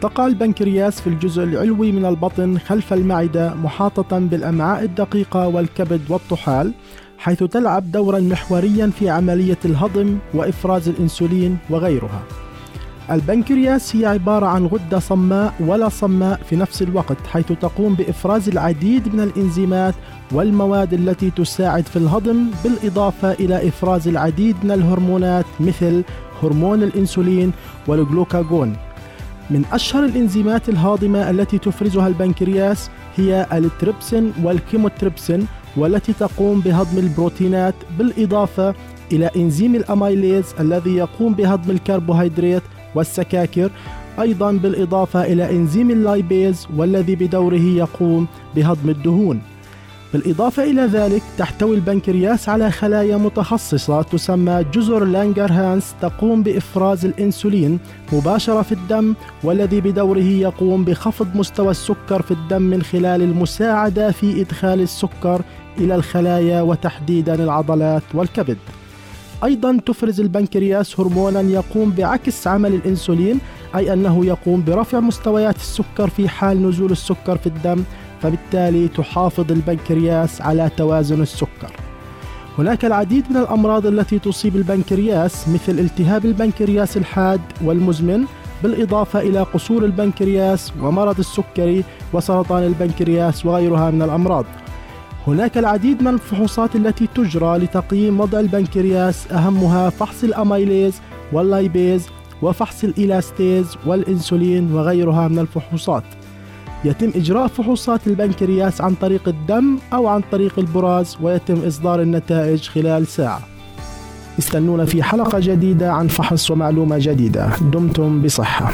تقع البنكرياس في الجزء العلوي من البطن خلف المعدة محاطة بالأمعاء الدقيقة والكبد والطحال حيث تلعب دورا محوريا في عملية الهضم وإفراز الإنسولين وغيرها. البنكرياس هي عبارة عن غدة صماء ولا صماء في نفس الوقت حيث تقوم بإفراز العديد من الإنزيمات والمواد التي تساعد في الهضم بالإضافة إلى إفراز العديد من الهرمونات مثل هرمون الإنسولين والجلوكاجون من أشهر الإنزيمات الهاضمة التي تفرزها البنكرياس هي التريبسين والكيموتريبسين والتي تقوم بهضم البروتينات بالإضافة إلى إنزيم الأمايليز الذي يقوم بهضم الكربوهيدرات والسكاكر أيضا بالإضافة إلى إنزيم اللايبيز والذي بدوره يقوم بهضم الدهون. بالإضافة إلى ذلك تحتوي البنكرياس على خلايا متخصصة تسمى جزر لانجرهانس تقوم بإفراز الإنسولين مباشرة في الدم والذي بدوره يقوم بخفض مستوى السكر في الدم من خلال المساعدة في إدخال السكر إلى الخلايا وتحديدا العضلات والكبد. أيضا تفرز البنكرياس هرمونا يقوم بعكس عمل الإنسولين أي أنه يقوم برفع مستويات السكر في حال نزول السكر في الدم فبالتالي تحافظ البنكرياس على توازن السكر. هناك العديد من الأمراض التي تصيب البنكرياس مثل التهاب البنكرياس الحاد والمزمن بالإضافة إلى قصور البنكرياس ومرض السكري وسرطان البنكرياس وغيرها من الأمراض. هناك العديد من الفحوصات التي تجرى لتقييم وضع البنكرياس أهمها فحص الأميليز واللايبيز وفحص الإلاستيز والإنسولين وغيرها من الفحوصات. يتم إجراء فحوصات البنكرياس عن طريق الدم أو عن طريق البراز ويتم إصدار النتائج خلال ساعة. استنونا في حلقة جديدة عن فحص ومعلومة جديدة. دمتم بصحة.